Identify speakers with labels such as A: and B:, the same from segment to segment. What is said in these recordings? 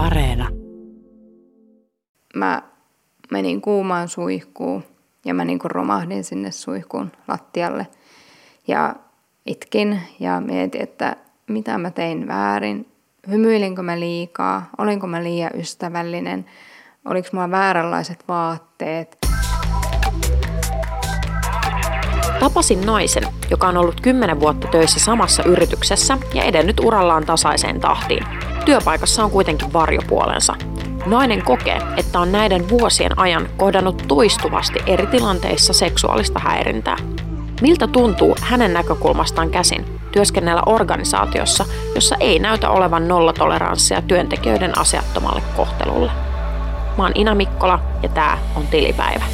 A: Areena.
B: Mä menin kuumaan suihkuun ja mä niin kuin romahdin sinne suihkuun lattialle. Ja itkin ja mietin, että mitä mä tein väärin. Hymyilinkö mä liikaa? Olinko mä liian ystävällinen? Oliko mulla vääränlaiset vaatteet?
C: Tapasin naisen, joka on ollut kymmenen vuotta töissä samassa yrityksessä ja edennyt urallaan tasaiseen tahtiin. Työpaikassa on kuitenkin varjopuolensa. Nainen kokee, että on näiden vuosien ajan kohdannut toistuvasti eri tilanteissa seksuaalista häirintää. Miltä tuntuu hänen näkökulmastaan käsin työskennellä organisaatiossa, jossa ei näytä olevan nollatoleranssia työntekijöiden asiattomalle kohtelulle? Mä oon Ina Mikkola ja tää on Tilipäivä.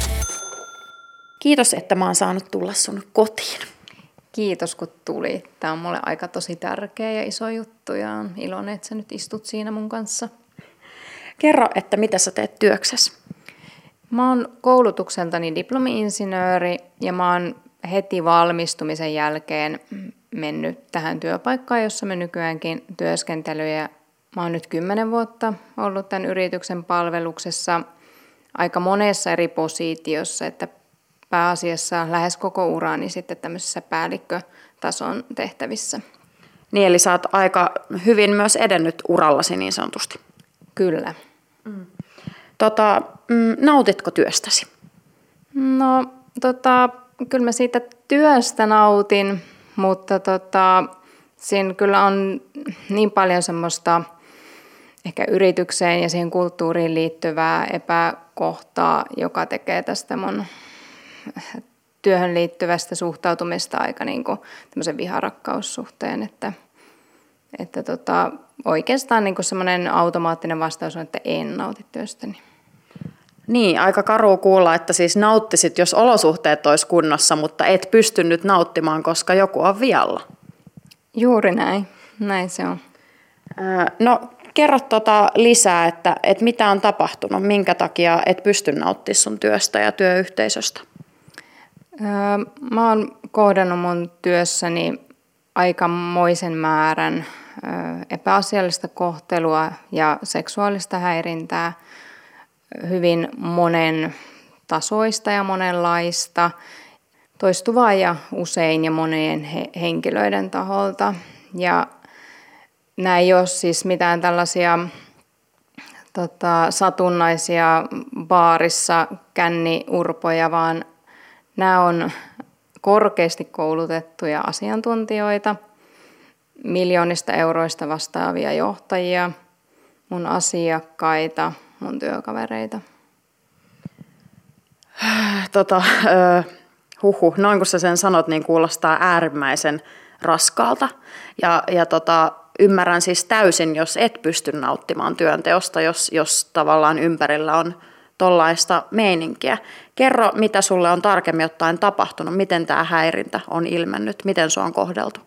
C: Kiitos, että mä oon saanut tulla sun kotiin.
B: Kiitos kun tuli. Tämä on mulle aika tosi tärkeä ja iso juttu ja on iloinen, että sä nyt istut siinä mun kanssa.
C: Kerro, että mitä sä teet työksessä?
B: Mä oon koulutukseltani diplomi-insinööri ja mä oon heti valmistumisen jälkeen mennyt tähän työpaikkaan, jossa me nykyäänkin työskentely. Ja mä oon nyt kymmenen vuotta ollut tämän yrityksen palveluksessa aika monessa eri positiossa, että pääasiassa lähes koko urani sitten tämmöisissä päällikkötason tehtävissä.
C: Niin, eli sä oot aika hyvin myös edennyt urallasi niin sanotusti.
B: Kyllä.
C: Mm. Tota, mm, nautitko työstäsi?
B: No, tota, kyllä mä siitä työstä nautin, mutta tota, siinä kyllä on niin paljon semmoista ehkä yritykseen ja siihen kulttuuriin liittyvää epäkohtaa, joka tekee tästä mun työhön liittyvästä suhtautumista aika niin kuin tämmöisen viharakkaussuhteen, että, että tota, oikeastaan niin semmoinen automaattinen vastaus on, että en nauti työstäni.
C: Niin, aika karu kuulla, että siis nauttisit, jos olosuhteet olisi kunnossa, mutta et pystynyt nauttimaan, koska joku on vialla.
B: Juuri näin, näin se on.
C: No kerro tota lisää, että, että mitä on tapahtunut, minkä takia et pysty nauttimaan sun työstä ja työyhteisöstä?
B: Mä oon kohdannut mun työssäni aikamoisen määrän epäasiallista kohtelua ja seksuaalista häirintää hyvin monen tasoista ja monenlaista, toistuvaa ja usein ja monien he- henkilöiden taholta. Ja nämä ei ole siis mitään tällaisia tota, satunnaisia baarissa känniurpoja, vaan Nämä on korkeasti koulutettuja asiantuntijoita, miljoonista euroista vastaavia johtajia, mun asiakkaita, mun työkavereita.
C: Tota, huhu, noin kun sä sen sanot, niin kuulostaa äärimmäisen raskaalta. Ja, ja tota, ymmärrän siis täysin, jos et pysty nauttimaan työnteosta, jos, jos tavallaan ympärillä on tollaista meininkiä. Kerro, mitä sulle on tarkemmin ottaen tapahtunut, miten tämä häirintä on ilmennyt, miten se on kohdeltu?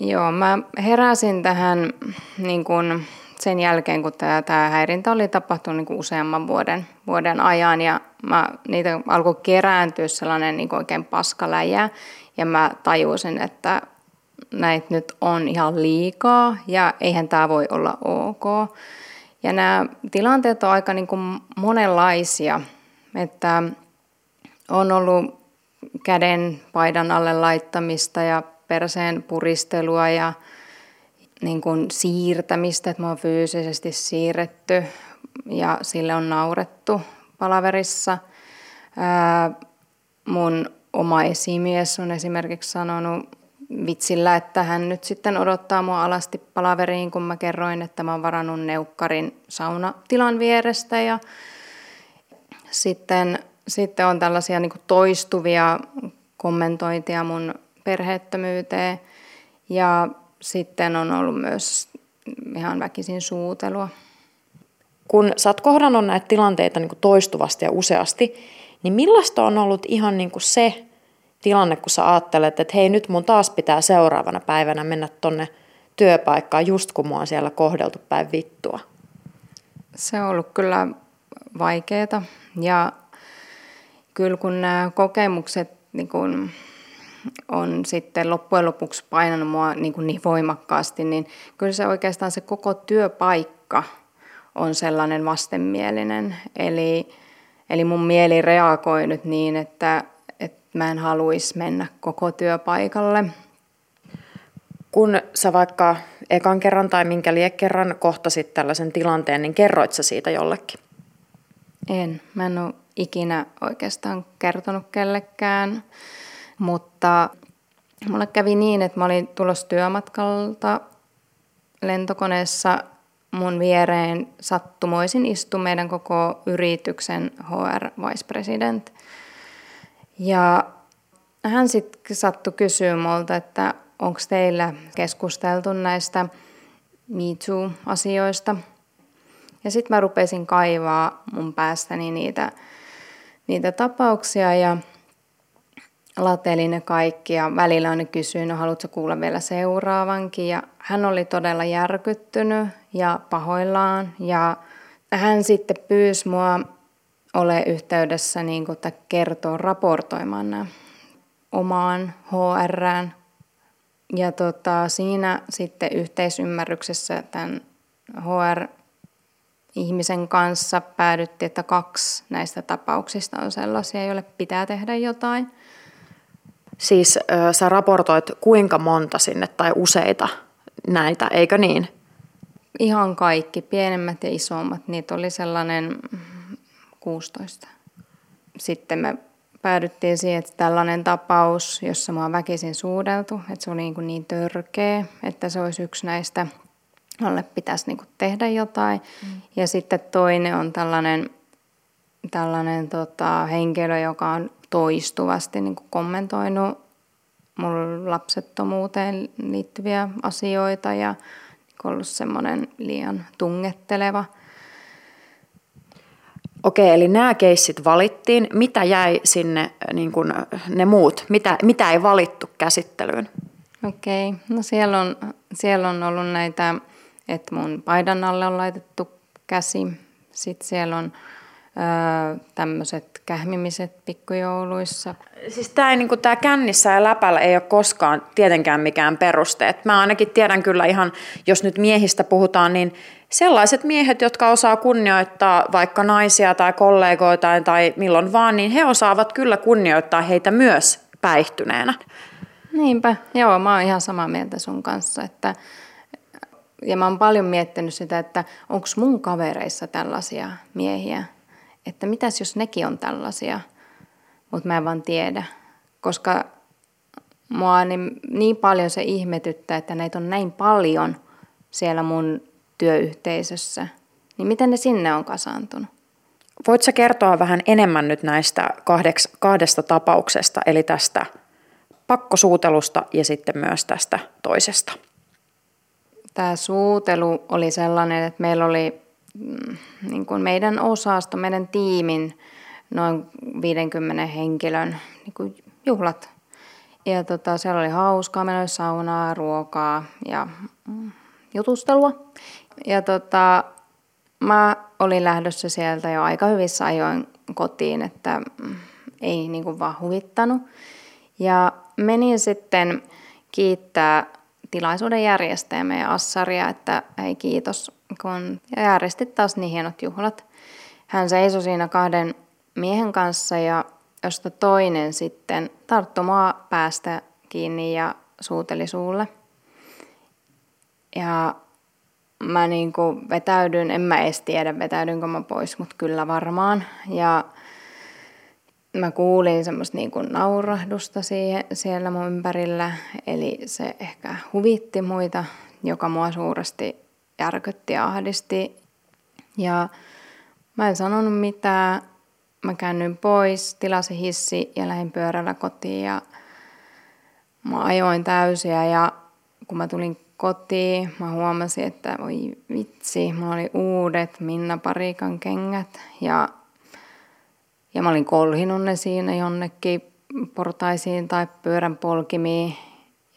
B: Joo, mä heräsin tähän niin kun sen jälkeen, kun tämä, tämä häirintä oli tapahtunut niin kuin useamman vuoden, vuoden ajan. Ja mä, niitä alkoi kerääntyä sellainen niin oikein paskaläjä. Ja mä tajusin, että näitä nyt on ihan liikaa. Ja eihän tämä voi olla ok. Ja nämä tilanteet on aika niin kuin monenlaisia, että on ollut käden paidan alle laittamista ja perseen puristelua ja niin kuin siirtämistä, että mä oon fyysisesti siirretty ja sille on naurettu palaverissa. Ää, mun oma esimies on esimerkiksi sanonut vitsillä, että hän nyt sitten odottaa mua alasti palaveriin, kun mä kerroin, että mä oon varannut neukkarin saunatilan vierestä ja sitten, sitten on tällaisia niin toistuvia kommentointia mun perheettömyyteen ja sitten on ollut myös ihan väkisin suutelua.
C: Kun sä oot kohdannut näitä tilanteita niin toistuvasti ja useasti, niin millaista on ollut ihan niin kuin se tilanne, kun sä ajattelet, että hei nyt mun taas pitää seuraavana päivänä mennä tonne työpaikkaan just kun mua on siellä kohdeltu päin vittua?
B: Se on ollut kyllä vaikeaa ja kyllä kun nämä kokemukset niin kun on sitten loppujen lopuksi painanut mua niin, kuin niin voimakkaasti, niin kyllä se oikeastaan se koko työpaikka on sellainen vastenmielinen. Eli, eli mun mieli reagoi nyt niin, että, että mä en haluaisi mennä koko työpaikalle.
C: Kun sä vaikka ekan kerran tai minkä kerran kohtasit tällaisen tilanteen, niin kerroit sä siitä jollekin?
B: En. Mä en ole ikinä oikeastaan kertonut kellekään, mutta mulle kävi niin, että mä olin tulossa työmatkalta lentokoneessa mun viereen sattumoisin istui meidän koko yrityksen HR Vice President. Ja hän sitten sattui kysyä multa, että onko teillä keskusteltu näistä Me Too-asioista. Ja sitten mä rupesin kaivaa mun päästäni niitä, niitä tapauksia ja latelin ne kaikki ja välillä aina kysyin, no haluatko kuulla vielä seuraavankin. Ja hän oli todella järkyttynyt ja pahoillaan ja hän sitten pyysi mua ole yhteydessä niin kuin, että kertoo raportoimaan nämä omaan HRään. Ja tota, siinä sitten yhteisymmärryksessä tämän HR-ihmisen kanssa päädyttiin, että kaksi näistä tapauksista on sellaisia, joille pitää tehdä jotain.
C: Siis äh, sä raportoit kuinka monta sinne tai useita näitä, eikö niin?
B: Ihan kaikki, pienemmät ja isommat. Niitä oli sellainen 16. Sitten me päädyttiin siihen, että tällainen tapaus, jossa mua väkisin suudeltu, että se oli niin, kuin niin törkeä, että se olisi yksi näistä, jolle pitäisi niin kuin tehdä jotain. Mm. Ja sitten toinen on tällainen, tällainen tota, henkilö, joka on toistuvasti niin kuin kommentoinut mun lapsettomuuteen liittyviä asioita ja ollut semmoinen liian tungetteleva.
C: Okei, eli nämä keissit valittiin. Mitä jäi sinne, niin kuin ne muut? Mitä, mitä ei valittu käsittelyyn?
B: Okei, no siellä on, siellä on ollut näitä, että mun paidan alle on laitettu käsi. Sitten siellä on tämmöiset kähmimiset pikkujouluissa.
C: Siis tämä niin tää kännissä ja läpällä ei ole koskaan tietenkään mikään peruste. Et mä ainakin tiedän kyllä ihan, jos nyt miehistä puhutaan, niin sellaiset miehet, jotka osaa kunnioittaa vaikka naisia tai kollegoita tai milloin vaan, niin he osaavat kyllä kunnioittaa heitä myös päihtyneenä.
B: Niinpä, joo, mä oon ihan samaa mieltä sun kanssa, että ja mä oon paljon miettinyt sitä, että onko mun kavereissa tällaisia miehiä, että mitäs jos nekin on tällaisia, mutta mä en vaan tiedä. Koska mua niin, niin paljon se ihmetyttää, että näitä on näin paljon siellä mun työyhteisössä. Niin miten ne sinne on kasaantunut?
C: Voitko kertoa vähän enemmän nyt näistä kahdeks, kahdesta tapauksesta, eli tästä pakkosuutelusta ja sitten myös tästä toisesta?
B: Tämä suutelu oli sellainen, että meillä oli Mm, niin kuin meidän osasto, meidän tiimin noin 50 henkilön niin kuin juhlat. Ja tota, siellä oli hauskaa, meillä oli saunaa, ruokaa ja mm, jutustelua. Ja tota, mä olin lähdössä sieltä jo aika hyvissä ajoin kotiin, että mm, ei niin kuin vaan huvittanut. Ja menin sitten kiittää tilaisuuden järjestäjä meidän Assaria, että hei kiitos, kun järjestit taas niin hienot juhlat. Hän seisoi siinä kahden miehen kanssa ja josta toinen sitten tarttui mua päästä kiinni ja suuteli suulle. Ja mä niin kuin vetäydyn, en mä edes tiedä vetäydynkö mä pois, mutta kyllä varmaan. Ja mä kuulin semmoista niin kuin naurahdusta siihen, siellä mun ympärillä, eli se ehkä huvitti muita, joka mua suuresti järkytti ja ahdisti. Ja mä en sanonut mitään, mä käännyin pois, tilasin hissi ja lähdin pyörällä kotiin. Ja mä ajoin täysiä. Ja kun mä tulin kotiin, mä huomasin, että voi vitsi, mulla oli uudet Minna Parikan kengät. Ja ja mä olin kolhinut ne siinä jonnekin portaisiin tai pyörän polkimiin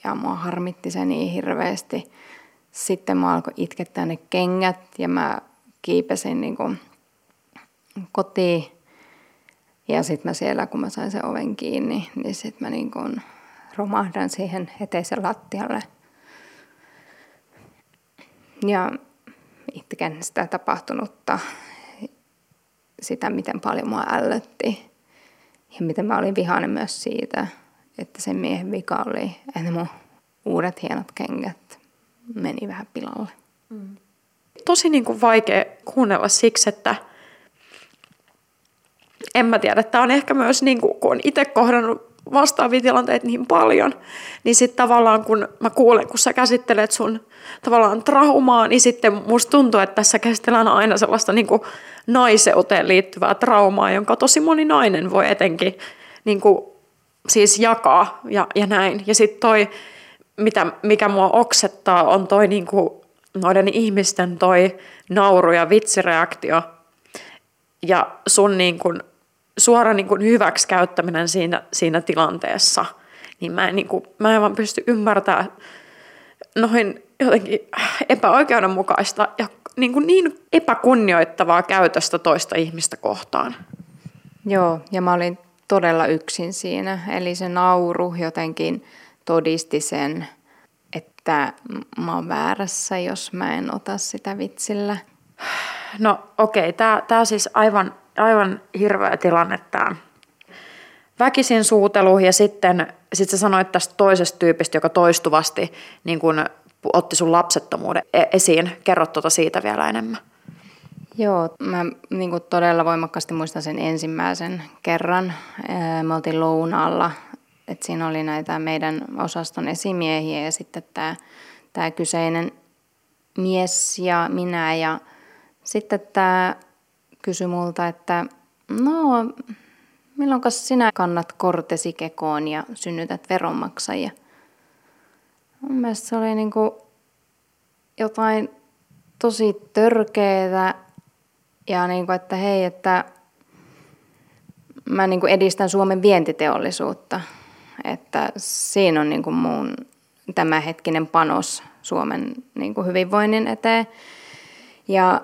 B: ja mua harmitti se niin hirveästi. Sitten mä alkoi itkettää ne kengät ja mä kiipesin niin kuin kotiin. Ja sitten mä siellä, kun mä sain sen oven kiinni, niin sitten mä niin kuin romahdan siihen eteisen lattialle. Ja itken sitä tapahtunutta, sitä miten paljon mua ällötti ja miten mä olin vihainen myös siitä, että sen miehen vika oli, että mun uudet hienot kengät meni vähän pilalle. Mm.
C: Tosi niin kuin vaikea kuunnella siksi, että en mä tiedä, tämä on ehkä myös niin kuin, kun on itse kohdannut vastaavia tilanteita niin paljon, niin sitten tavallaan kun mä kuulen, kun sä käsittelet sun tavallaan traumaa, niin sitten musta tuntuu, että tässä käsitellään aina sellaista niin kuin naiseuteen liittyvää traumaa, jonka tosi moni nainen voi etenkin niin kuin, siis jakaa ja, ja näin. Ja sitten toi, mitä, mikä mua oksettaa, on toi niin kuin, noiden ihmisten toi nauru ja vitsireaktio ja sun niin kuin, suora niin kuin hyväksikäyttäminen siinä, siinä tilanteessa, niin mä en, niin kuin, mä en vaan pysty ymmärtämään noin jotenkin epäoikeudenmukaista ja niin, kuin niin epäkunnioittavaa käytöstä toista ihmistä kohtaan.
B: Joo, ja mä olin todella yksin siinä. Eli se nauru jotenkin todisti sen, että mä oon väärässä, jos mä en ota sitä vitsillä.
C: No okei, okay. tämä siis aivan aivan hirveä tilanne tämä väkisin suutelu ja sitten sit sä sanoit tästä toisesta tyypistä, joka toistuvasti niin kun otti sun lapsettomuuden e- esiin. Kerro tuota siitä vielä enemmän.
B: Joo, mä niin kuin todella voimakkaasti muistan sen ensimmäisen kerran. Me oltiin lounaalla, että siinä oli näitä meidän osaston esimiehiä ja sitten tämä, tämä kyseinen mies ja minä ja sitten tämä kysyi multa, että no, milloin sinä kannat kortesi kekoon ja synnytät veronmaksajia? Mun mielestä se oli niin jotain tosi törkeää ja niin kuin, että hei, että mä niin kuin edistän Suomen vientiteollisuutta. Että siinä on niin kuin mun tämänhetkinen panos Suomen niin kuin hyvinvoinnin eteen.
C: Ja,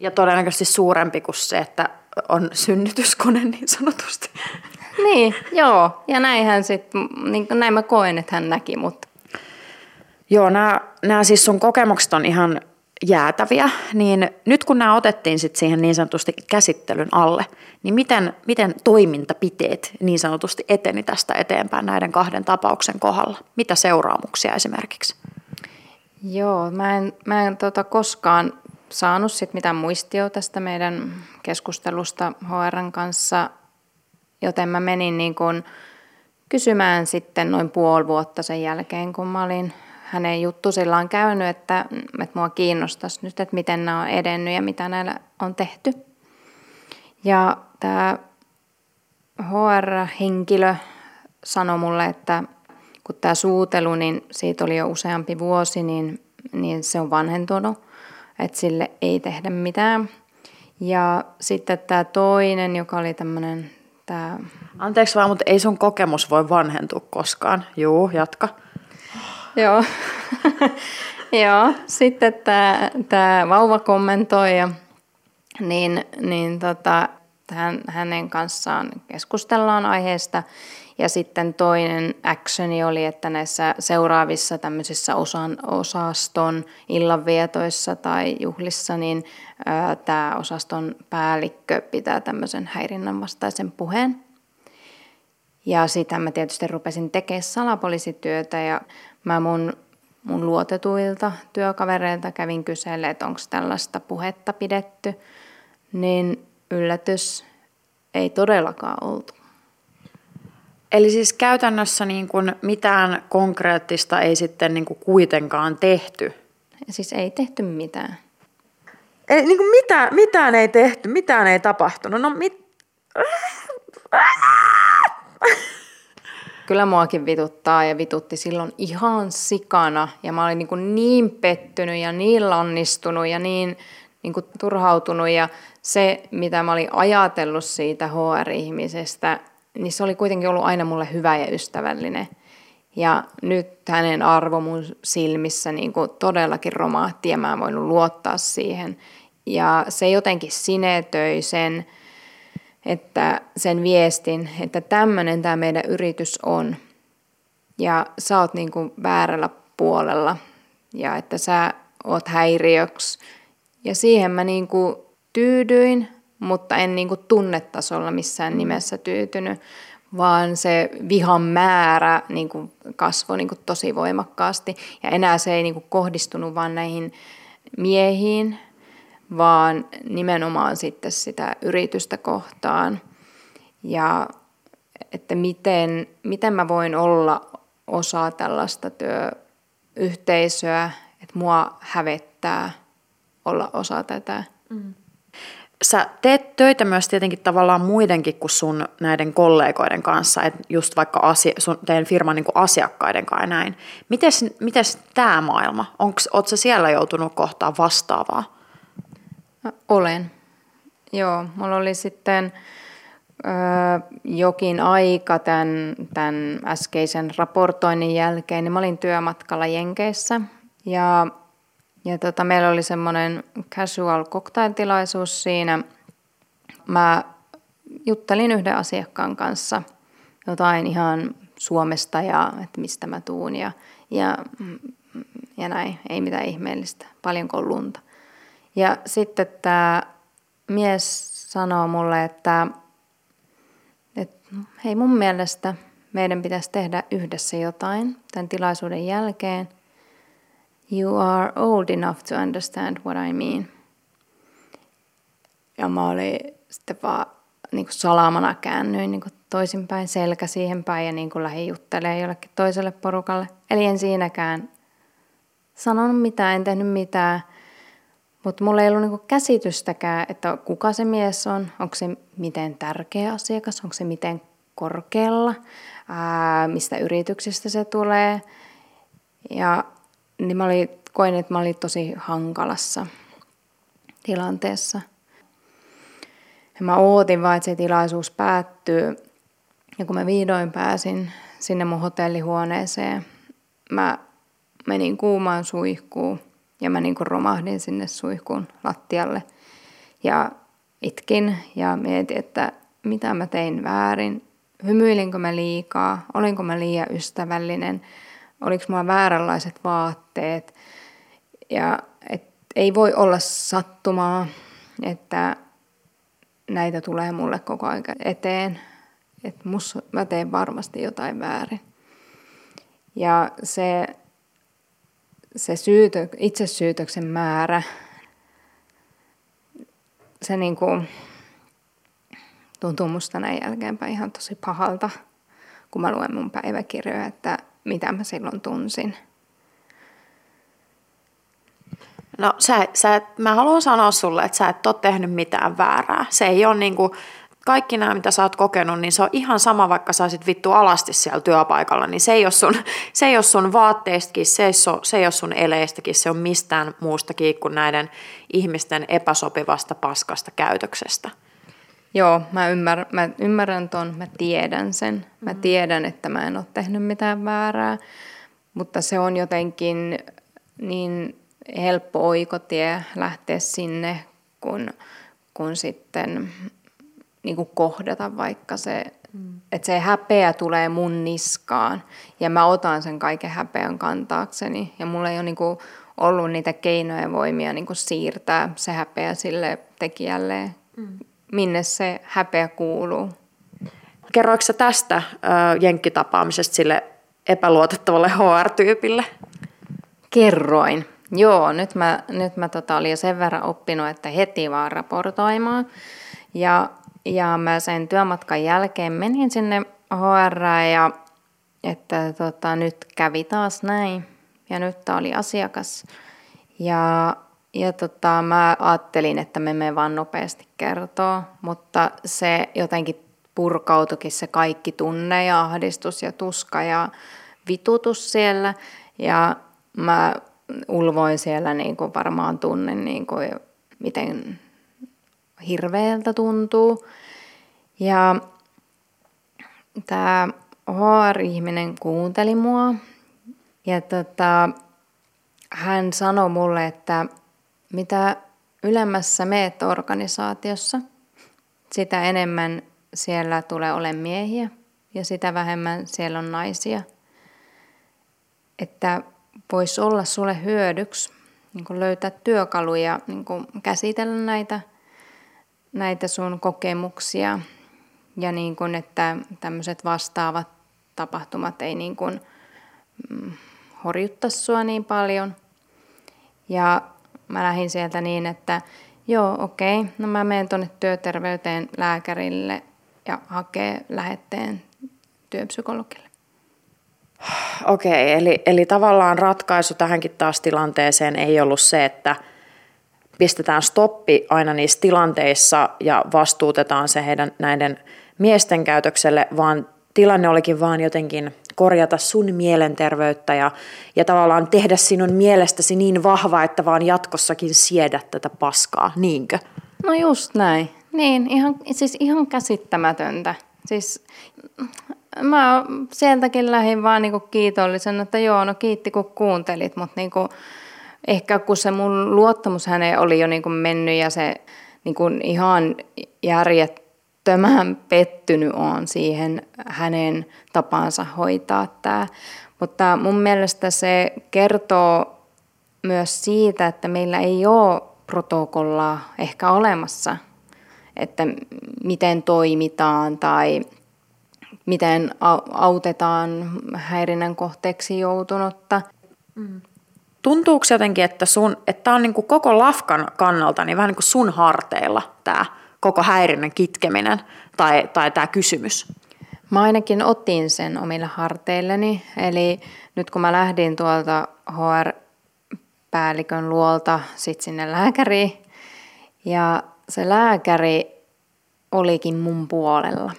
C: ja todennäköisesti suurempi kuin se, että on synnytyskone niin sanotusti.
B: Niin, joo. Ja näinhän sitten, niin näin mä koen, että hän näki mut.
C: Joo, nämä, nämä siis sun kokemukset on ihan jäätäviä, niin nyt kun nämä otettiin sit siihen niin sanotusti käsittelyn alle, niin miten, miten toimintapiteet niin sanotusti eteni tästä eteenpäin näiden kahden tapauksen kohdalla? Mitä seuraamuksia esimerkiksi?
B: Joo, mä en, mä en tota koskaan saanut sit mitään muistioa tästä meidän keskustelusta HRn kanssa, joten mä menin niin kun kysymään sitten noin puoli vuotta sen jälkeen, kun mä olin hänen juttusillaan käynyt, että, että mua kiinnostaisi nyt, että miten nämä on edennyt ja mitä näillä on tehty. Ja tämä HR-henkilö sanoi mulle, että kun tämä suutelu, niin siitä oli jo useampi vuosi, niin, niin se on vanhentunut että sille ei tehdä mitään. Ja sitten tämä toinen, joka oli tämmöinen tämä...
C: Anteeksi vaan, mutta ei sun kokemus voi vanhentua koskaan. Juu, jatka.
B: Joo. Joo, sitten tämä, tämä vauva kommentoi ja niin, niin tota, hän, hänen kanssaan keskustellaan aiheesta. Ja sitten toinen actioni oli, että näissä seuraavissa tämmöisissä osan, osaston illanvietoissa tai juhlissa, niin tämä osaston päällikkö pitää tämmöisen häirinnän vastaisen puheen. Ja sitä mä tietysti rupesin tekemään salapoliisityötä ja mä mun, mun luotetuilta työkavereilta kävin kyselle, että onko tällaista puhetta pidetty. Niin yllätys ei todellakaan oltu.
C: Eli siis käytännössä niin kuin mitään konkreettista ei sitten niin kuin kuitenkaan tehty?
B: Siis ei tehty mitään.
C: Eli niin kuin mitä, mitään ei tehty, mitään ei tapahtunut. No mit...
B: Kyllä muakin vituttaa ja vitutti silloin ihan sikana. Ja mä olin niin, kuin niin pettynyt ja niin lannistunut ja niin, niin kuin turhautunut. Ja se, mitä mä olin ajatellut siitä HR-ihmisestä, niin se oli kuitenkin ollut aina mulle hyvä ja ystävällinen. Ja nyt hänen arvo mun silmissä niin kuin todellakin romahti ja mä en voinut luottaa siihen. Ja se jotenkin sinetöi sen, että sen viestin, että tämmöinen tämä meidän yritys on. Ja sä oot niin kuin väärällä puolella ja että sä oot häiriöksi ja siihen mä niin kuin tyydyin, mutta en niin kuin tunnetasolla missään nimessä tyytynyt, vaan se vihan määrä niin kuin kasvoi niin kuin tosi voimakkaasti. Ja enää se ei niin kuin kohdistunut vain näihin miehiin, vaan nimenomaan sitten sitä yritystä kohtaan. Ja että miten, miten mä voin olla osa tällaista työyhteisöä, että mua hävettää olla osa tätä. Mm.
C: Sä teet töitä myös tietenkin tavallaan muidenkin kuin sun näiden kollegoiden kanssa, että just vaikka asia, sun, teidän firman niin asiakkaiden kanssa näin. Mites, mites tämä maailma? Oletko siellä joutunut kohtaan vastaavaa?
B: Olen. Joo, mulla oli sitten jokin aika tämän, tämän äskeisen raportoinnin jälkeen, niin mä olin työmatkalla Jenkeissä ja, ja tota, meillä oli semmoinen casual cocktailtilaisuus siinä. Mä juttelin yhden asiakkaan kanssa jotain ihan Suomesta ja että mistä mä tuun ja, ja, ja näin, ei mitään ihmeellistä, paljonko lunta. Ja sitten tämä mies sanoo mulle, että hei mun mielestä meidän pitäisi tehdä yhdessä jotain tämän tilaisuuden jälkeen. You are old enough to understand what I mean. Ja mä olin sitten vaan niin kuin salamana käännyin niin kuin toisinpäin, selkä siihen päin ja niin kuin lähdin jollekin toiselle porukalle. Eli en siinäkään sanonut mitään, en tehnyt mitään. Mutta mulla ei ollut niinku käsitystäkään, että kuka se mies on, onko se miten tärkeä asiakas, onko se miten korkealla, ää, mistä yrityksestä se tulee. Ja niin mä olin, koin, että mä olin tosi hankalassa tilanteessa. Ja mä ootin vaan, että se tilaisuus päättyy. Ja kun mä vihdoin pääsin sinne mun hotellihuoneeseen, mä menin kuumaan suihkuun ja mä niin kuin romahdin sinne suihkuun lattialle. Ja itkin ja mietin, että mitä mä tein väärin, hymyilinkö mä liikaa, olinko mä liian ystävällinen, oliko mulla vääränlaiset vaatteet. Ja et ei voi olla sattumaa, että näitä tulee mulle koko ajan eteen. Että mä teen varmasti jotain väärin. Ja se, se syytö, itsesyytöksen määrä, se niin kuin, tuntuu musta näin jälkeenpäin ihan tosi pahalta, kun mä luen mun päiväkirjoja, että mitä mä silloin tunsin.
C: No sä, sä, mä haluan sanoa sulle, että sä et ole tehnyt mitään väärää. Se ei ole niinku, kaikki nämä, mitä sä oot kokenut, niin se on ihan sama, vaikka sä olisit vittu alasti siellä työpaikalla, niin se ei ole sun, se ei ole sun vaatteistakin, se ei ole, se ei ole sun eleistäkin, se on mistään muustakin kuin näiden ihmisten epäsopivasta paskasta käytöksestä.
B: Joo, mä, ymmär, mä ymmärrän ton, mä tiedän sen. Mä mm. tiedän, että mä en ole tehnyt mitään väärää, mutta se on jotenkin niin helppo oikotie lähteä sinne, kun, kun sitten niin kuin kohdata vaikka se, mm. että se häpeä tulee mun niskaan ja mä otan sen kaiken häpeän kantaakseni ja mulla ei ole niin kuin ollut niitä keinoja ja voimia niin kuin siirtää se häpeä sille tekijälle mm minne se häpeä kuuluu.
C: Kerroiko sä tästä ö, jenkkitapaamisesta sille epäluotettavalle HR-tyypille?
B: Kerroin. Joo, nyt mä, nyt mä tota olin jo sen verran oppinut, että heti vaan raportoimaan. Ja, ja mä sen työmatkan jälkeen menin sinne HR ja että tota, nyt kävi taas näin. Ja nyt tämä oli asiakas. Ja ja tota, mä ajattelin, että me me vaan nopeasti kertoo, mutta se jotenkin purkautukin se kaikki tunne ja ahdistus ja tuska ja vitutus siellä. Ja mä ulvoin siellä niin kuin varmaan tunnen, niin kuin, miten hirveältä tuntuu. Ja tämä HR-ihminen kuunteli mua ja tota, hän sanoi mulle, että mitä ylemmässä meet organisaatiossa, sitä enemmän siellä tulee olemaan miehiä ja sitä vähemmän siellä on naisia. Että voisi olla sulle hyödyksi, niin löytää työkaluja niin käsitellä näitä, näitä sun kokemuksia ja niin kuin, että tämmöiset vastaavat tapahtumat ei niin kuin, mm, horjuttaa sua niin paljon. Ja mä lähdin sieltä niin, että joo, okei, no mä menen tuonne työterveyteen lääkärille ja hakee lähetteen työpsykologille.
C: Okei, eli, eli tavallaan ratkaisu tähänkin taas tilanteeseen ei ollut se, että pistetään stoppi aina niissä tilanteissa ja vastuutetaan se heidän näiden miesten käytökselle, vaan tilanne olikin vaan jotenkin korjata sun mielenterveyttä ja, ja tavallaan tehdä sinun mielestäsi niin vahva, että vaan jatkossakin siedät tätä paskaa, niinkö?
B: No just näin. Niin, ihan, siis ihan käsittämätöntä. Siis mä sieltäkin lähdin vaan niinku kiitollisen, että joo, no kiitti kun kuuntelit, mutta niinku, ehkä kun se mun luottamus häneen oli jo niinku mennyt ja se niinku ihan järjettömän pettynyt on siihen hänen tapansa hoitaa tämä. Mutta mun mielestä se kertoo myös siitä, että meillä ei ole protokollaa ehkä olemassa, että miten toimitaan tai miten autetaan häirinnän kohteeksi joutunutta. Mm.
C: Tuntuuko jotenkin, että, sun, että on niin kuin koko lafkan kannalta niin vähän niin kuin sun harteilla tämä koko häirinnän kitkeminen tai, tai tämä kysymys?
B: Mä ainakin otin sen omille harteilleni. Eli nyt kun mä lähdin tuolta HR-päällikön luolta sit sinne lääkäriin, ja se lääkäri olikin mun puolella.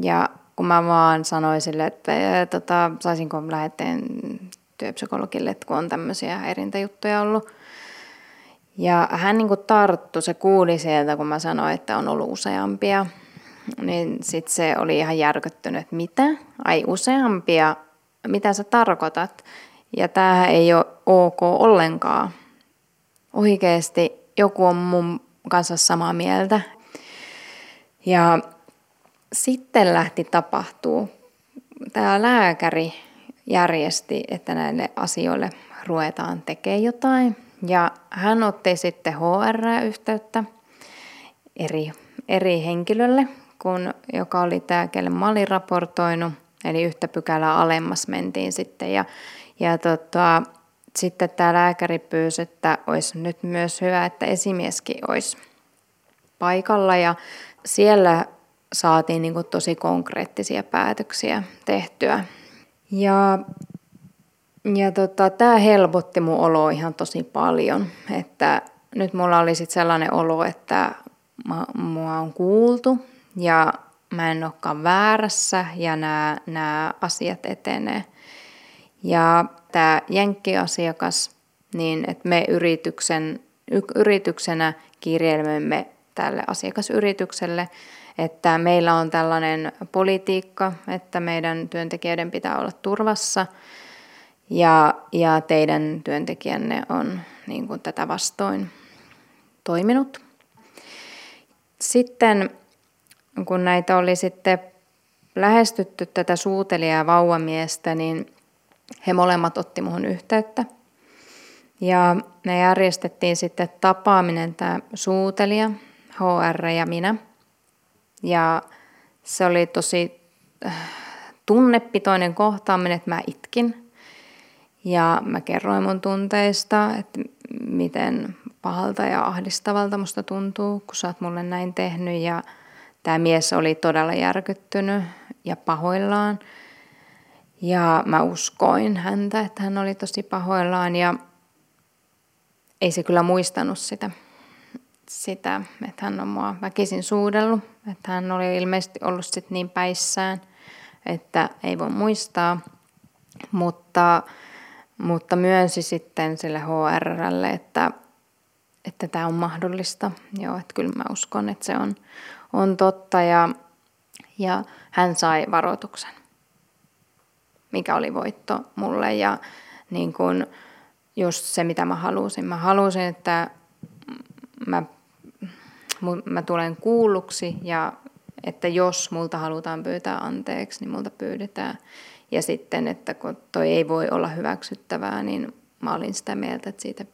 B: Ja kun mä vaan sanoin sille, että tota, saisinko lähetteen työpsykologille, että kun on tämmöisiä häirintäjuttuja ollut. Ja hän niin tarttu, se kuuli sieltä, kun mä sanoin, että on ollut useampia. Niin sitten se oli ihan järkyttynyt, että mitä? Ai useampia? Mitä sä tarkoitat? Ja tämähän ei ole ok ollenkaan. Oikeasti joku on mun kanssa samaa mieltä. Ja sitten lähti tapahtuu. Tämä lääkäri järjesti, että näille asioille ruvetaan tekemään jotain. Ja hän otti sitten HR-yhteyttä eri, eri henkilölle, kun, joka oli tämä, kelle mä olin raportoinut. Eli yhtä pykälää alemmas mentiin sitten. Ja, ja tota, sitten tämä lääkäri pyysi, että olisi nyt myös hyvä, että esimieskin olisi paikalla. Ja siellä saatiin niin kuin tosi konkreettisia päätöksiä tehtyä. Ja, ja tota, tämä helpotti mun oloa ihan tosi paljon, että nyt mulla oli sit sellainen olo, että mä, mua on kuultu ja mä en olekaan väärässä ja nämä asiat etenee. Ja tämä Jenkki-asiakas, niin että me yrityksen, yrityksenä kirjelmöimme tälle asiakasyritykselle, että meillä on tällainen politiikka, että meidän työntekijöiden pitää olla turvassa ja, ja teidän työntekijänne on niin kuin tätä vastoin toiminut. Sitten kun näitä oli sitten lähestytty tätä suutelijaa vauvamiestä, niin he molemmat otti muhun yhteyttä. Ja me järjestettiin sitten tapaaminen tämä suutelija, HR ja minä – ja se oli tosi äh, tunnepitoinen kohtaaminen, että mä itkin. Ja mä kerroin mun tunteista, että miten pahalta ja ahdistavalta musta tuntuu, kun sä oot mulle näin tehnyt. Ja tämä mies oli todella järkyttynyt ja pahoillaan. Ja mä uskoin häntä, että hän oli tosi pahoillaan ja ei se kyllä muistanut sitä sitä, että hän on mua väkisin suudellut, että hän oli ilmeisesti ollut sit niin päissään, että ei voi muistaa, mutta, mutta myönsi sitten sille HRlle, että, että tämä on mahdollista. Joo, että kyllä mä uskon, että se on, on totta ja, ja hän sai varoituksen, mikä oli voitto mulle ja niin kun just se, mitä mä halusin. Mä halusin, että mä mä tulen kuulluksi ja että jos multa halutaan pyytää anteeksi, niin multa pyydetään. Ja sitten, että kun toi ei voi olla hyväksyttävää, niin mä olin sitä mieltä, että siitä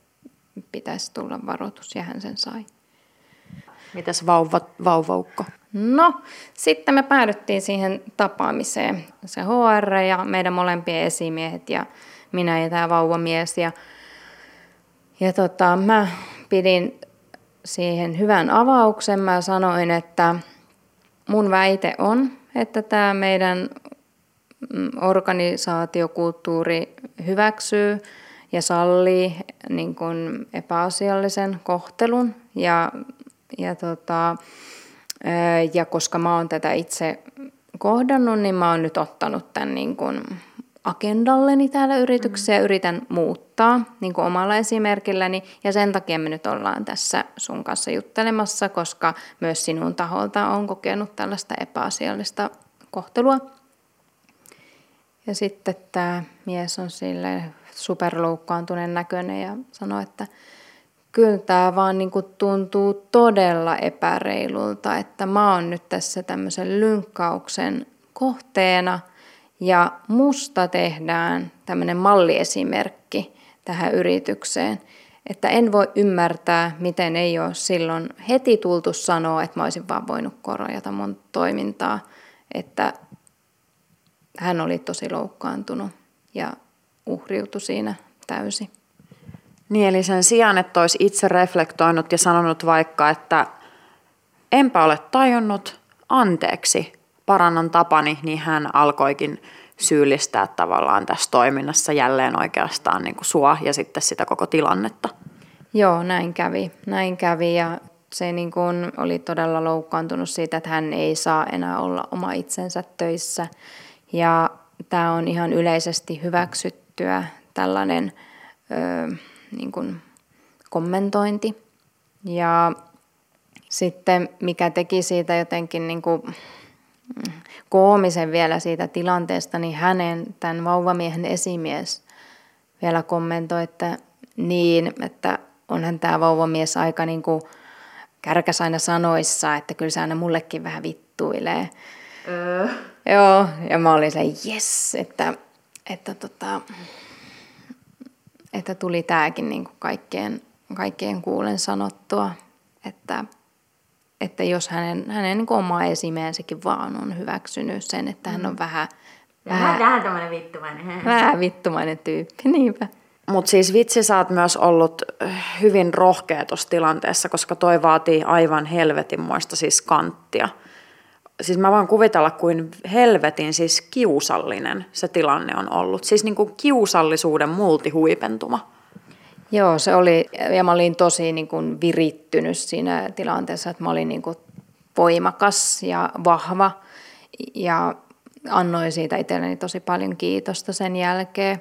B: pitäisi tulla varoitus ja hän sen sai.
C: Mitäs vauva, vauvaukko?
B: No, sitten me päädyttiin siihen tapaamiseen. Se HR ja meidän molempien esimiehet ja minä ja tämä vauvamies. Ja, ja tota, mä pidin siihen hyvän avauksen. Mä sanoin, että mun väite on, että tämä meidän organisaatiokulttuuri hyväksyy ja sallii niin kuin epäasiallisen kohtelun ja, ja, tota, ja koska mä oon tätä itse kohdannut, niin mä oon nyt ottanut tämän niin kuin agendalleni täällä yrityksessä ja mm. yritän muuttaa niin kuin omalla esimerkilläni. Ja sen takia me nyt ollaan tässä sun kanssa juttelemassa, koska myös sinun taholta on kokenut tällaista epäasiallista kohtelua. Ja sitten tämä mies on sille superloukkaantuneen näköinen ja sanoi, että kyllä tämä vaan niin kuin tuntuu todella epäreilulta, että mä oon nyt tässä tämmöisen lynkkauksen kohteena ja musta tehdään tämmöinen malliesimerkki tähän yritykseen. Että en voi ymmärtää, miten ei ole silloin heti tultu sanoa, että mä olisin vaan voinut korjata mun toimintaa, että hän oli tosi loukkaantunut ja uhriutui siinä täysin.
C: Niin, eli sen sijaan, että olisi itse reflektoinut ja sanonut vaikka, että enpä ole tajunnut, anteeksi, parannan tapani, niin hän alkoikin syyllistää tavallaan tässä toiminnassa jälleen oikeastaan niin kuin sua ja sitten sitä koko tilannetta.
B: Joo, näin kävi. Näin kävi ja se niin kuin oli todella loukkaantunut siitä, että hän ei saa enää olla oma itsensä töissä. Ja tämä on ihan yleisesti hyväksyttyä tällainen ö, niin kuin kommentointi. Ja sitten mikä teki siitä jotenkin niin kuin koomisen vielä siitä tilanteesta, niin hänen, tämän vauvamiehen esimies, vielä kommentoi, että niin, että onhan tämä vauvamies aika niin kuin kärkäs aina sanoissa, että kyllä se aina mullekin vähän vittuilee. Öö. Joo, ja mä olin se, yes, että, että, tota, että tuli tämäkin niin kuin kaikkien, kaikkien kuulen sanottua, että, että jos hänen, hänen niin oma esimeensäkin vaan on hyväksynyt sen, että hän on mm. vähän...
C: Vähän, vähän tämmöinen vittumainen.
B: Vähän vittumainen tyyppi, niinpä.
C: Mutta siis vitsi, sä oot myös ollut äh, hyvin rohkea tuossa tilanteessa, koska toi vaatii aivan helvetinmoista siis kanttia siis mä vaan kuvitella, kuin helvetin siis kiusallinen se tilanne on ollut. Siis niin kuin kiusallisuuden multihuipentuma.
B: Joo, se oli, ja mä olin tosi niin kuin virittynyt siinä tilanteessa, että mä olin niin kuin voimakas ja vahva, ja annoin siitä itselleni tosi paljon kiitosta sen jälkeen.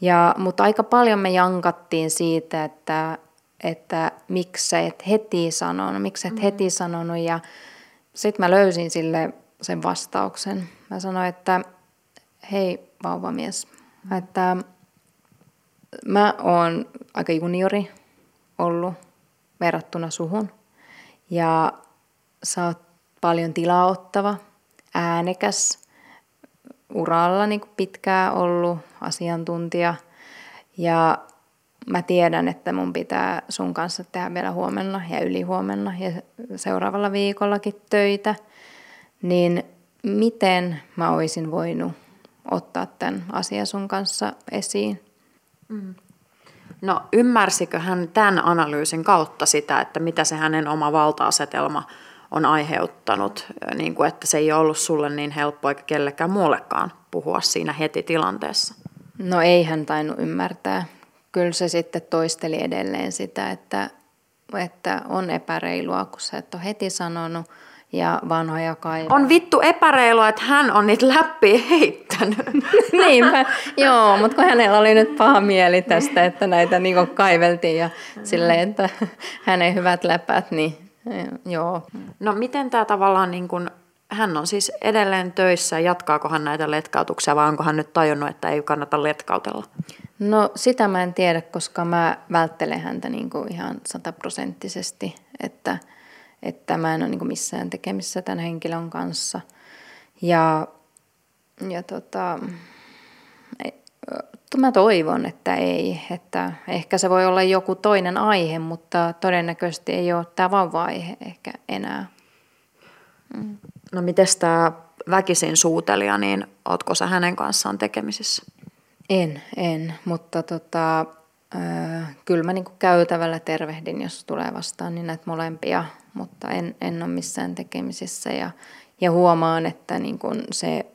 B: Ja, mutta aika paljon me jankattiin siitä, että, että miksi sä et heti sanonut, miksi et mm. heti sanonut, ja sitten mä löysin sille sen vastauksen. Mä sanoin, että hei vauvamies, että mä oon aika juniori ollut verrattuna suhun. Ja sä oot paljon tilaa ottava, äänekäs, uralla niin pitkään ollut asiantuntija. Ja mä tiedän, että mun pitää sun kanssa tehdä vielä huomenna ja ylihuomenna ja seuraavalla viikollakin töitä, niin miten mä olisin voinut ottaa tämän asian sun kanssa esiin?
C: Mm. No ymmärsikö hän tämän analyysin kautta sitä, että mitä se hänen oma valta-asetelma on aiheuttanut, niin kuin että se ei ole ollut sulle niin helppo eikä kellekään muullekaan puhua siinä heti tilanteessa?
B: No ei hän tainnut ymmärtää kyllä se sitten toisteli edelleen sitä, että, että on epäreilua, kun sä et ole heti sanonut ja vanhoja kai.
C: On vittu epäreilua, että hän on niitä läppiä heittänyt.
B: Niinpä, joo, mutta kun hänellä oli nyt paha mieli tästä, että näitä niin kaiveltiin ja silleen, että hänen hyvät läpät, niin joo.
C: No miten tämä tavallaan niin kuin hän on siis edelleen töissä. Jatkaako hän näitä letkautuksia vai onko hän nyt tajunnut, että ei kannata letkautella?
B: No sitä mä en tiedä, koska mä välttelen häntä niin kuin ihan sataprosenttisesti, että, että mä en ole niin kuin missään tekemissä tämän henkilön kanssa. Ja, ja tota, mä toivon, että ei. Että ehkä se voi olla joku toinen aihe, mutta todennäköisesti ei ole tämä vauva-aihe ehkä enää.
C: Mm. No miten tämä väkisin suutelija, niin ootko sä hänen kanssaan tekemisissä?
B: En, en, mutta tota, äh, kyllä mä niinku käytävällä tervehdin, jos tulee vastaan niin näitä molempia, mutta en, en ole missään tekemisissä ja, ja huomaan, että niinku se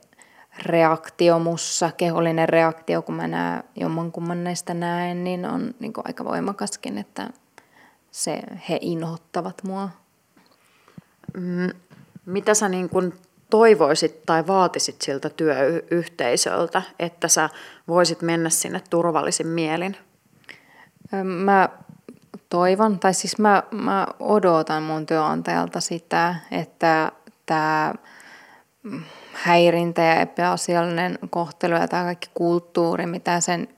B: reaktio mussa, kehollinen reaktio, kun mä näen jommankumman näistä näen, niin on niin kuin aika voimakaskin, että se, he inhottavat mua.
C: Mm, mitä sä niin kuin toivoisit tai vaatisit siltä työyhteisöltä, että sä voisit mennä sinne turvallisin mielin?
B: Mä toivon, tai siis mä, mä odotan mun työnantajalta sitä, että tämä häirintä ja epäasiallinen kohtelu ja tämä kaikki kulttuuri, mitä sen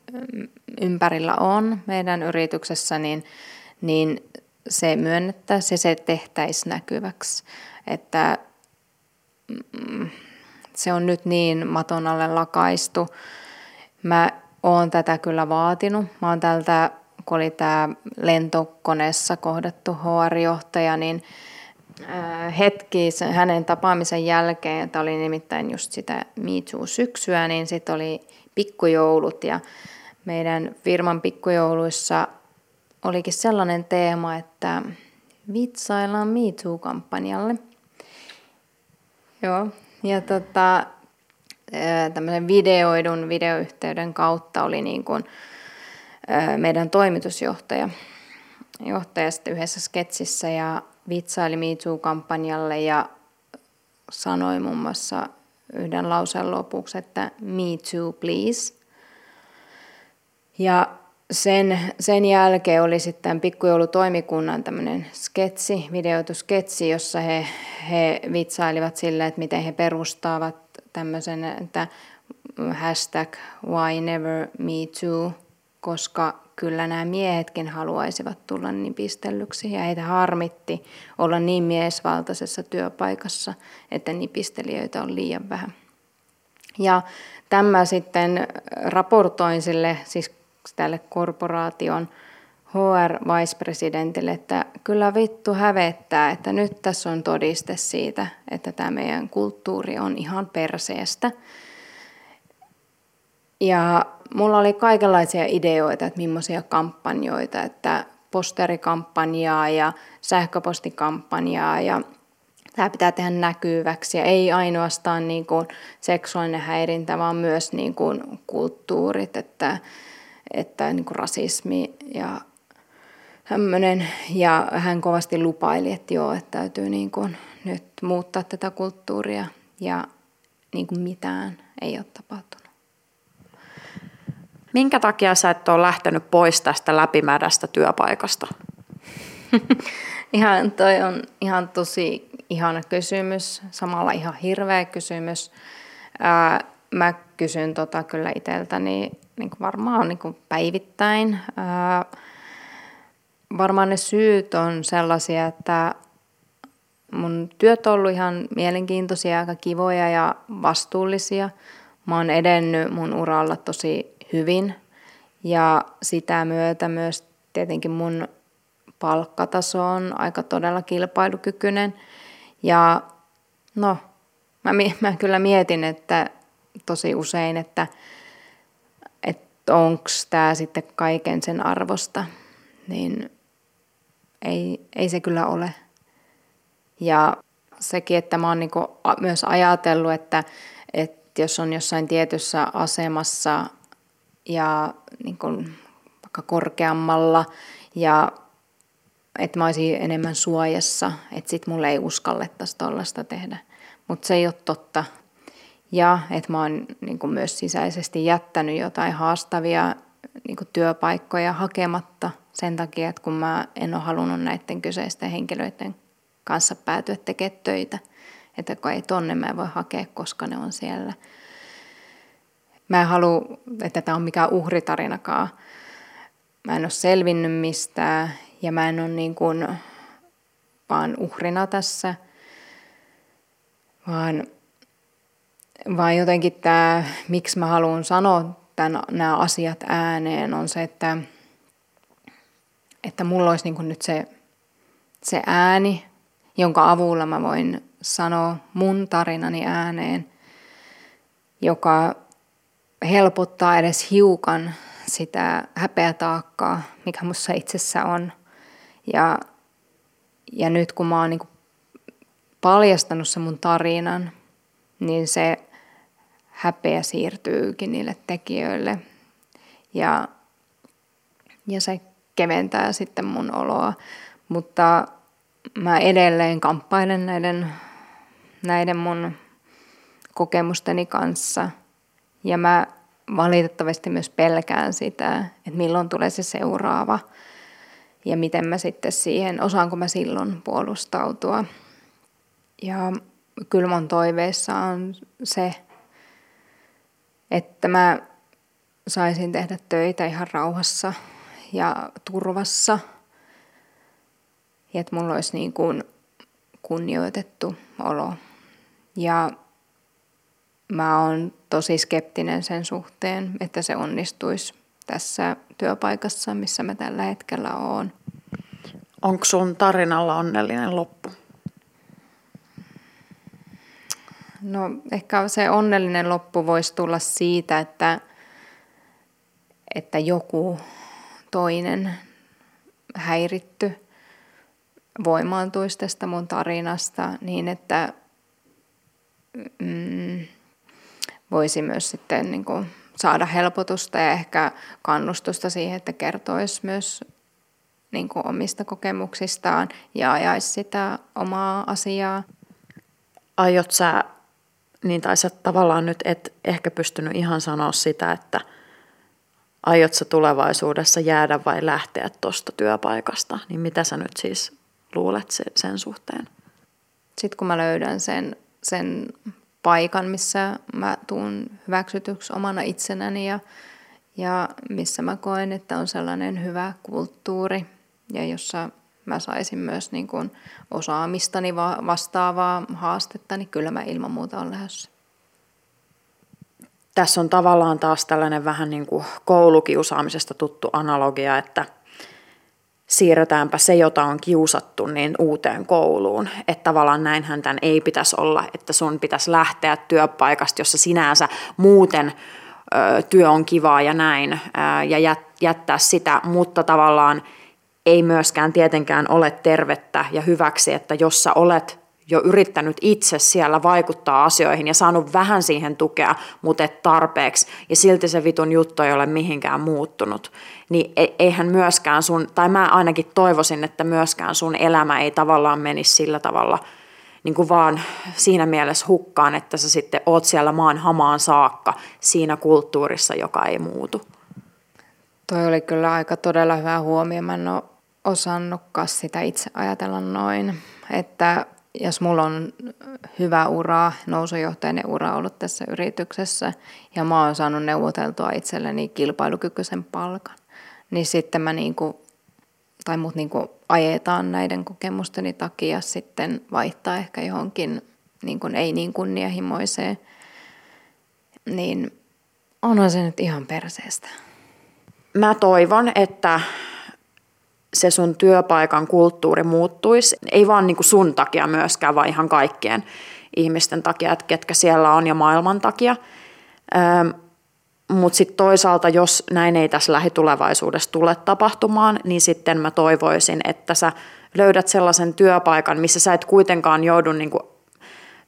B: ympärillä on meidän yrityksessä, niin, niin se myönnettäisiin ja se tehtäisiin näkyväksi. Että mm, se on nyt niin maton alle lakaistu. Mä oon tätä kyllä vaatinut. Mä oon tältä, kun oli tämä lentokoneessa kohdattu HR-johtaja, niin hetki hänen tapaamisen jälkeen, tämä oli nimittäin just sitä Me syksyä niin sitten oli pikkujoulut ja meidän firman pikkujouluissa olikin sellainen teema, että vitsaillaan Me kampanjalle Joo, ja tota, tämmöisen videoidun videoyhteyden kautta oli niin kuin meidän toimitusjohtaja johtaja sitten yhdessä sketsissä ja vitsaili Me kampanjalle ja sanoi muun muassa yhden lauseen lopuksi, että Me too please. Ja sen, sen jälkeen oli sitten pikkujoulutoimikunnan tämmöinen sketsi, videoitu sketsi, jossa he, he vitsailivat sille, että miten he perustavat tämmöisen, että hashtag why never me too, koska kyllä nämä miehetkin haluaisivat tulla niin pistellyksi ja heitä harmitti olla niin miesvaltaisessa työpaikassa, että nipistelijöitä on liian vähän. Ja tämä sitten raportoin sille, siis tälle korporaation HR-vice-presidentille, että kyllä vittu hävettää, että nyt tässä on todiste siitä, että tämä meidän kulttuuri on ihan perseestä. Ja mulla oli kaikenlaisia ideoita, että millaisia kampanjoita, että posterikampanjaa ja sähköpostikampanjaa ja tämä pitää tehdä näkyväksi ja ei ainoastaan niin kuin seksuaalinen häirintä, vaan myös niin kuin kulttuurit, että, että niin kuin rasismi ja tämmöinen. Ja hän kovasti lupaili, että joo, että täytyy niin kuin nyt muuttaa tätä kulttuuria ja niin kuin mitään ei ole tapahtunut.
C: Minkä takia sä et ole lähtenyt pois tästä läpimärästä työpaikasta?
B: ihan, toi on ihan tosi ihana kysymys, samalla ihan hirveä kysymys. Ää, mä kysyn tota kyllä itseltäni niin kuin varmaan niin kuin päivittäin. Ää, varmaan ne syyt on sellaisia, että mun työt on ollut ihan mielenkiintoisia, aika kivoja ja vastuullisia. Mä oon edennyt mun uralla tosi hyvin ja sitä myötä myös tietenkin mun palkkataso on aika todella kilpailukykyinen. Ja no, mä, mä kyllä mietin, että tosi usein, että, onko tämä sitten kaiken sen arvosta, niin ei, ei se kyllä ole. Ja sekin, että mä oon niinku myös ajatellut, että, että jos on jossain tietyssä asemassa ja niin kuin, vaikka korkeammalla ja että mä olisin enemmän suojassa, että sit mulle ei uskallettaisi tollaista tehdä. Mutta se ei ole totta. Ja että mä oon niin kuin myös sisäisesti jättänyt jotain haastavia niin kuin työpaikkoja hakematta sen takia, että kun mä en ole halunnut näiden kyseisten henkilöiden kanssa päätyä tekemään töitä. Että kun ei tonne mä voi hakea, koska ne on siellä – Mä en halua, että tämä on mikään uhritarinakaan. Mä en ole selvinnyt mistään ja mä en ole niin kuin vaan uhrina tässä, vaan, vaan jotenkin tämä, miksi mä haluan sanoa tämän, nämä asiat ääneen, on se, että, että mulla olisi niin nyt se, se ääni, jonka avulla mä voin sanoa mun tarinani ääneen, joka helpottaa edes hiukan sitä häpeätaakkaa, mikä mussa itsessä on. Ja, ja nyt kun mä oon niin paljastanut sen mun tarinan, niin se häpeä siirtyykin niille tekijöille. Ja, ja se keventää sitten mun oloa. Mutta mä edelleen kamppailen näiden, näiden mun kokemusteni kanssa. Ja mä valitettavasti myös pelkään sitä, että milloin tulee se seuraava ja miten mä sitten siihen, osaanko mä silloin puolustautua. Ja kyllä mun toiveissa on se, että mä saisin tehdä töitä ihan rauhassa ja turvassa. Ja että mulla olisi niin kuin kunnioitettu olo. Ja mä oon tosi skeptinen sen suhteen, että se onnistuisi tässä työpaikassa, missä mä tällä hetkellä oon.
C: Onko sun tarinalla onnellinen loppu?
B: No ehkä se onnellinen loppu voisi tulla siitä, että, että joku toinen häiritty voimaantuisi tästä mun tarinasta niin, että mm, voisi myös sitten niin kuin saada helpotusta ja ehkä kannustusta siihen, että kertoisi myös niin kuin omista kokemuksistaan ja ajaisi sitä omaa asiaa.
C: Aiot sä, niin tai sä tavallaan nyt et ehkä pystynyt ihan sanoa sitä, että aiot sä tulevaisuudessa jäädä vai lähteä tuosta työpaikasta, niin mitä sä nyt siis luulet sen suhteen?
B: Sitten kun mä löydän sen, sen paikan, missä mä tuun hyväksytyksi omana itsenäni ja, ja missä mä koen, että on sellainen hyvä kulttuuri ja jossa mä saisin myös niin kuin osaamistani vastaavaa haastetta, niin kyllä mä ilman muuta olen lähdössä.
C: Tässä on tavallaan taas tällainen vähän niin kuin koulukiusaamisesta tuttu analogia, että – siirretäänpä se, jota on kiusattu, niin uuteen kouluun. Että tavallaan näinhän tämän ei pitäisi olla, että sun pitäisi lähteä työpaikasta, jossa sinänsä muuten ö, työ on kivaa ja näin, ö, ja jättää sitä, mutta tavallaan ei myöskään tietenkään ole tervettä ja hyväksi, että jos sä olet jo yrittänyt itse siellä vaikuttaa asioihin ja saanut vähän siihen tukea, mutta et tarpeeksi, ja silti se vitun juttu ei ole mihinkään muuttunut, niin e- eihän myöskään sun, tai mä ainakin toivoisin, että myöskään sun elämä ei tavallaan menisi sillä tavalla niin kuin vaan siinä mielessä hukkaan, että sä sitten oot siellä maan hamaan saakka siinä kulttuurissa, joka ei muutu.
B: Toi oli kyllä aika todella hyvä huomio. Mä en ole osannutkaan sitä itse ajatella noin, että jos mulla on hyvä ura, nousujohtajan ura ollut tässä yrityksessä ja mä oon saanut neuvoteltua itselleni kilpailukykyisen palkan, niin sitten mä niinku, tai mut niinku ajetaan näiden kokemusteni takia sitten vaihtaa ehkä johonkin niin kuin ei niin kunnianhimoiseen, niin onhan se nyt ihan perseestä.
C: Mä toivon, että se sun työpaikan kulttuuri muuttuisi. Ei vaan niin kuin sun takia myöskään, vaan ihan kaikkien ihmisten takia, että ketkä siellä on ja maailman takia. Mutta sitten toisaalta, jos näin ei tässä lähitulevaisuudessa tule tapahtumaan, niin sitten mä toivoisin, että sä löydät sellaisen työpaikan, missä sä et kuitenkaan joudu niinku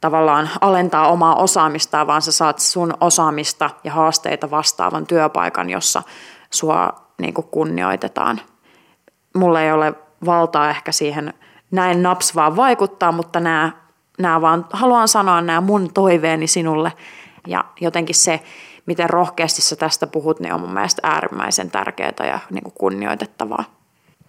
C: tavallaan alentaa omaa osaamistaan, vaan sä saat sun osaamista ja haasteita vastaavan työpaikan, jossa sua niinku kunnioitetaan mulla ei ole valtaa ehkä siihen näin naps vaan vaikuttaa, mutta nämä, nämä vaan, haluan sanoa nämä mun toiveeni sinulle. Ja jotenkin se, miten rohkeasti sä tästä puhut, niin on mun mielestä äärimmäisen tärkeää ja niin kuin kunnioitettavaa.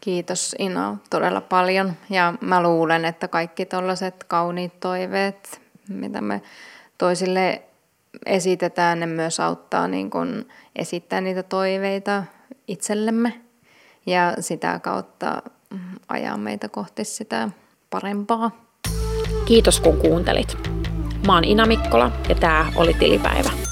B: Kiitos Ina todella paljon. Ja mä luulen, että kaikki tällaiset kauniit toiveet, mitä me toisille esitetään, ne myös auttaa niin kun esittää niitä toiveita itsellemme ja sitä kautta ajaa meitä kohti sitä parempaa.
C: Kiitos kun kuuntelit. Mä oon Ina Mikkola ja tää oli Tilipäivä.